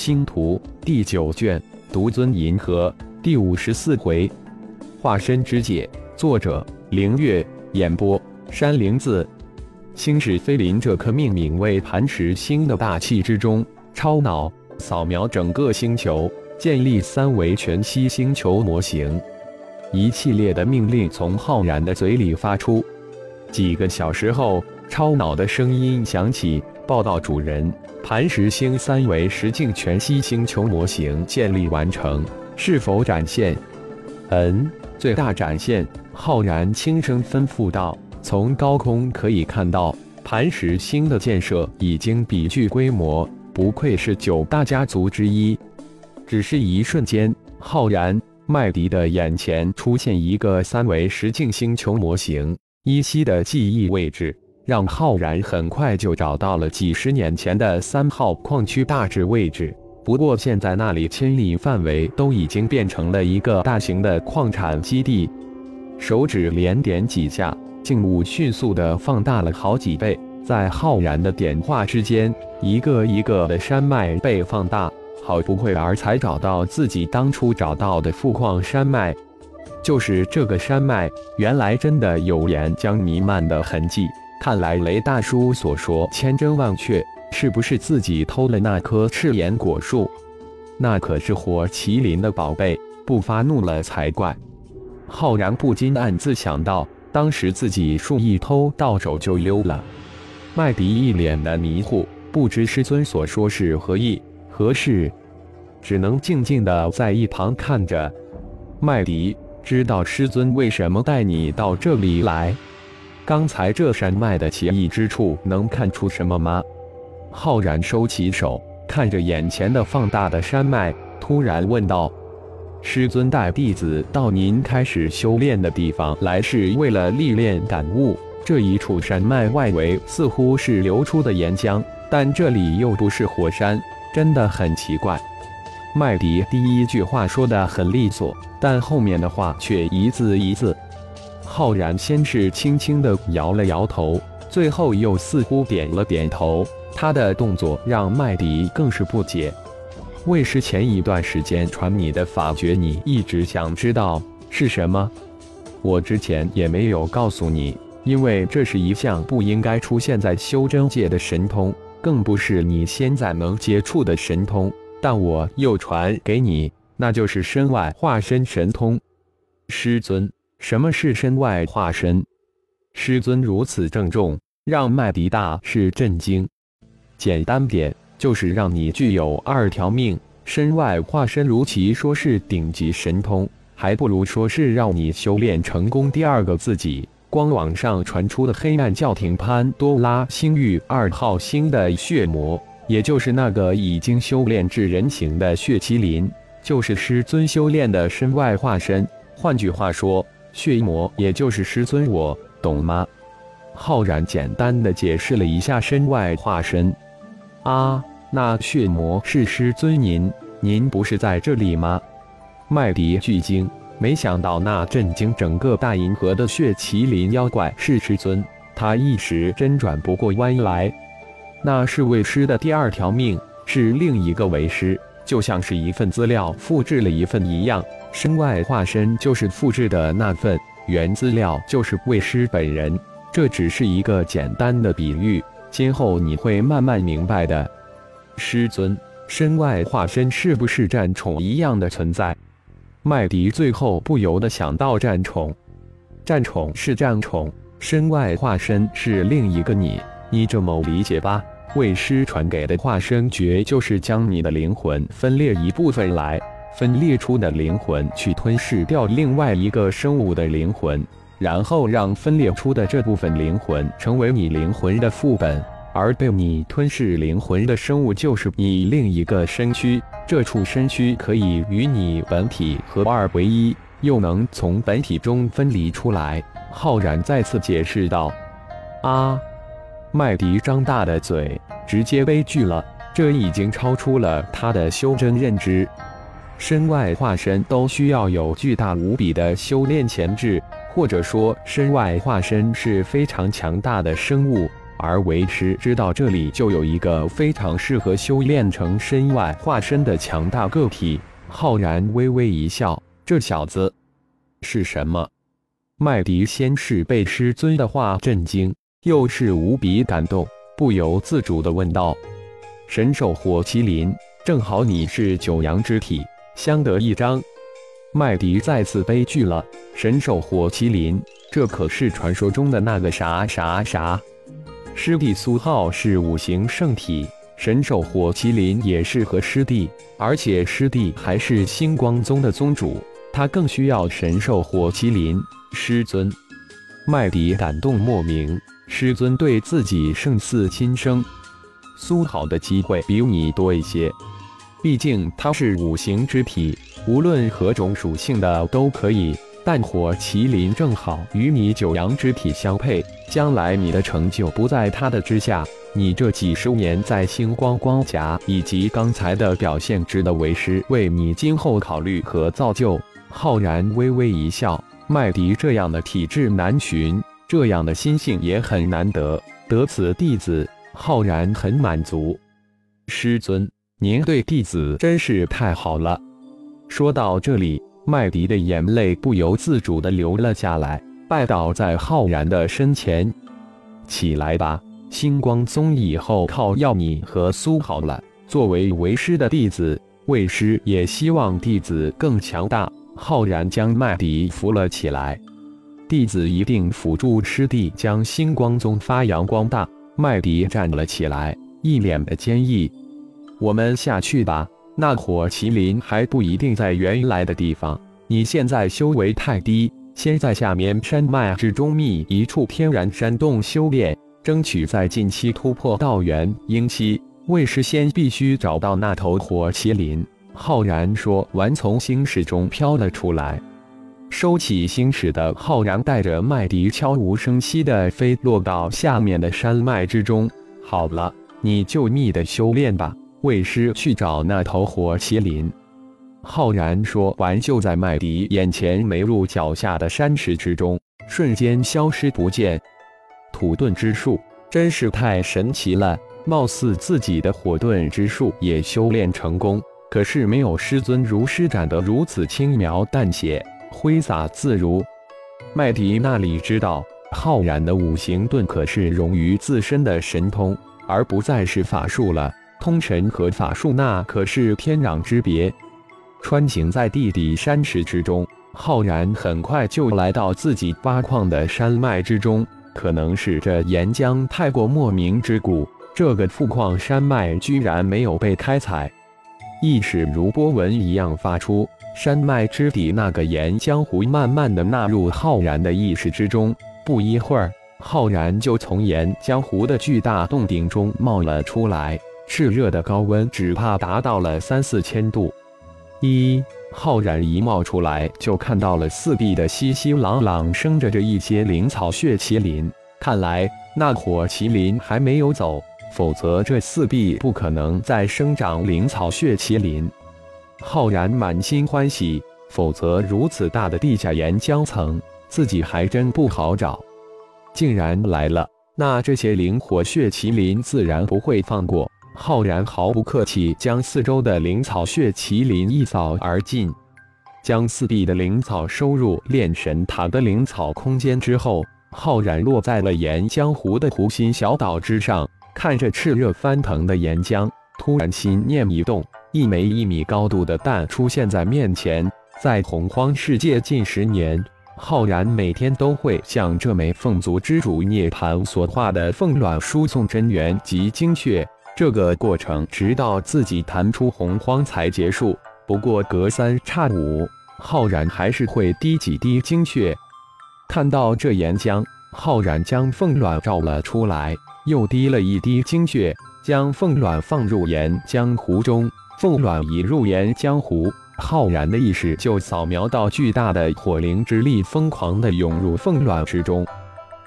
星图第九卷，独尊银河第五十四回，化身之解。作者：凌月，演播：山灵子。星矢飞临这颗命名为磐石星的大气之中，超脑扫描整个星球，建立三维全息星球模型。一系列的命令从浩然的嘴里发出。几个小时后，超脑的声音响起：“报道主人，磐石星三维实境全息星球模型建立完成，是否展现？”“嗯，最大展现。”浩然轻声吩咐道。从高空可以看到，磐石星的建设已经比具规模，不愧是九大家族之一。只是一瞬间，浩然、麦迪的眼前出现一个三维实境星球模型，依稀的记忆位置让浩然很快就找到了几十年前的三号矿区大致位置。不过现在那里千里范围都已经变成了一个大型的矿产基地。手指连点几下。静物迅速的放大了好几倍，在浩然的点化之间，一个一个的山脉被放大。好不会儿才找到自己当初找到的富矿山脉，就是这个山脉，原来真的有岩浆弥漫的痕迹。看来雷大叔所说千真万确，是不是自己偷了那棵赤岩果树？那可是火麒麟的宝贝，不发怒了才怪。浩然不禁暗自想到。当时自己树一偷到手就溜了，麦迪一脸的迷糊，不知师尊所说是何意何事，只能静静的在一旁看着。麦迪知道师尊为什么带你到这里来？刚才这山脉的奇异之处能看出什么吗？浩然收起手，看着眼前的放大的山脉，突然问道。师尊带弟子到您开始修炼的地方来，是为了历练感悟。这一处山脉外围似乎是流出的岩浆，但这里又不是火山，真的很奇怪。麦迪第一句话说的很利索，但后面的话却一字一字。浩然先是轻轻的摇了摇头，最后又似乎点了点头。他的动作让麦迪更是不解。为师前一段时间传你的法诀，你一直想知道是什么？我之前也没有告诉你，因为这是一项不应该出现在修真界的神通，更不是你现在能接触的神通。但我又传给你，那就是身外化身神通。师尊，什么是身外化身？师尊如此郑重，让麦迪大是震惊。简单点。就是让你具有二条命，身外化身，如其说是顶级神通，还不如说是让你修炼成功第二个自己。光网上传出的黑暗教廷潘多拉星域二号星的血魔，也就是那个已经修炼至人形的血麒麟，就是师尊修炼的身外化身。换句话说，血魔也就是师尊，我懂吗？浩然简单的解释了一下身外化身。啊。那血魔是师尊您，您不是在这里吗？麦迪巨惊，没想到那震惊整个大银河的血麒麟妖怪是师尊，他一时真转不过弯来。那是为师的第二条命，是另一个为师，就像是一份资料复制了一份一样，身外化身就是复制的那份，原资料就是为师本人。这只是一个简单的比喻，今后你会慢慢明白的。师尊，身外化身是不是战宠一样的存在？麦迪最后不由得想到战宠。战宠是战宠，身外化身是另一个你。你这么理解吧。为师传给的化身诀，就是将你的灵魂分裂一部分来，分裂出的灵魂去吞噬掉另外一个生物的灵魂，然后让分裂出的这部分灵魂成为你灵魂的副本。而被你吞噬灵魂的生物就是你另一个身躯，这处身躯可以与你本体合二为一，又能从本体中分离出来。浩然再次解释道：“啊！”麦迪张大的嘴，直接悲剧了。这已经超出了他的修真认知。身外化身都需要有巨大无比的修炼潜质，或者说，身外化身是非常强大的生物。而为师知道这里就有一个非常适合修炼成身外化身的强大个体。浩然微微一笑：“这小子是什么？”麦迪先是被师尊的话震惊，又是无比感动，不由自主地问道：“神兽火麒麟，正好你是九阳之体，相得益彰。”麦迪再次悲剧了。神兽火麒麟，这可是传说中的那个啥啥啥。师弟苏浩是五行圣体，神兽火麒麟也是和师弟，而且师弟还是星光宗的宗主，他更需要神兽火麒麟。师尊，麦迪感动莫名。师尊对自己胜似亲生。苏浩的机会比你多一些。毕竟他是五行之体，无论何种属性的都可以。但火麒麟正好与你九阳之体相配，将来你的成就不在他的之下。你这几十年在星光光甲以及刚才的表现，值得为师为你今后考虑和造就。浩然微微一笑，麦迪这样的体质难寻，这样的心性也很难得，得此弟子，浩然很满足。师尊。您对弟子真是太好了。说到这里，麦迪的眼泪不由自主地流了下来，拜倒在浩然的身前。起来吧，星光宗以后靠要你和苏好了。作为为师的弟子，为师也希望弟子更强大。浩然将麦迪扶了起来，弟子一定辅助师弟将星光宗发扬光大。麦迪站了起来，一脸的坚毅。我们下去吧，那火麒麟还不一定在原来的地方。你现在修为太低，先在下面山脉之中觅一处天然山洞修炼，争取在近期突破道元婴期。为师先必须找到那头火麒麟。浩然说完，从星矢中飘了出来。收起星矢的浩然带着麦迪悄无声息地飞落到下面的山脉之中。好了，你就密的修炼吧。为师去找那头火麒麟。浩然说完，就在麦迪眼前没入脚下的山石之中，瞬间消失不见。土遁之术真是太神奇了，貌似自己的火遁之术也修炼成功，可是没有师尊如施展得如此轻描淡写、挥洒自如。麦迪那里知道，浩然的五行遁可是融于自身的神通，而不再是法术了。通神和法术那可是天壤之别。穿行在地底山石之中，浩然很快就来到自己挖矿的山脉之中。可能是这岩浆太过莫名之故，这个富矿山脉居然没有被开采。意识如波纹一样发出，山脉之底那个岩浆湖慢慢的纳入浩然的意识之中。不一会儿，浩然就从岩浆湖的巨大洞顶中冒了出来。炽热的高温只怕达到了三四千度。一浩然一冒出来，就看到了四壁的熙熙攘攘生着着一些灵草血麒麟。看来那火麒麟还没有走，否则这四壁不可能再生长灵草血麒麟。浩然满心欢喜，否则如此大的地下岩浆层，自己还真不好找。竟然来了，那这些灵火血麒麟自然不会放过。浩然毫不客气，将四周的灵草血麒麟一扫而尽，将四壁的灵草收入炼神塔的灵草空间之后，浩然落在了岩浆湖的湖心小岛之上，看着炽热翻腾的岩浆，突然心念一动，一枚一米高度的蛋出现在面前。在洪荒世界近十年，浩然每天都会向这枚凤族之主涅槃所化的凤卵输送真元及精血。这个过程直到自己弹出洪荒才结束。不过隔三差五，浩然还是会滴几滴精血。看到这岩浆，浩然将凤卵照了出来，又滴了一滴精血，将凤卵放入岩浆湖中。凤卵一入岩浆湖，浩然的意识就扫描到巨大的火灵之力疯狂地涌入凤卵之中。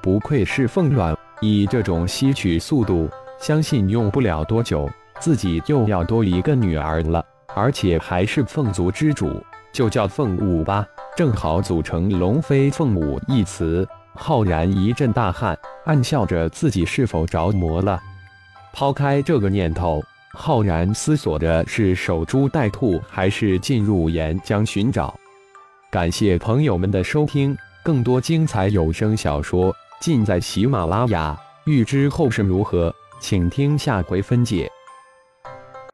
不愧是凤卵，以这种吸取速度。相信用不了多久，自己又要多一个女儿了，而且还是凤族之主，就叫凤舞吧，正好组成“龙飞凤舞”一词。浩然一阵大汗，暗笑着自己是否着魔了。抛开这个念头，浩然思索着是守株待兔，还是进入岩浆寻找。感谢朋友们的收听，更多精彩有声小说尽在喜马拉雅。欲知后事如何，请听下回分解。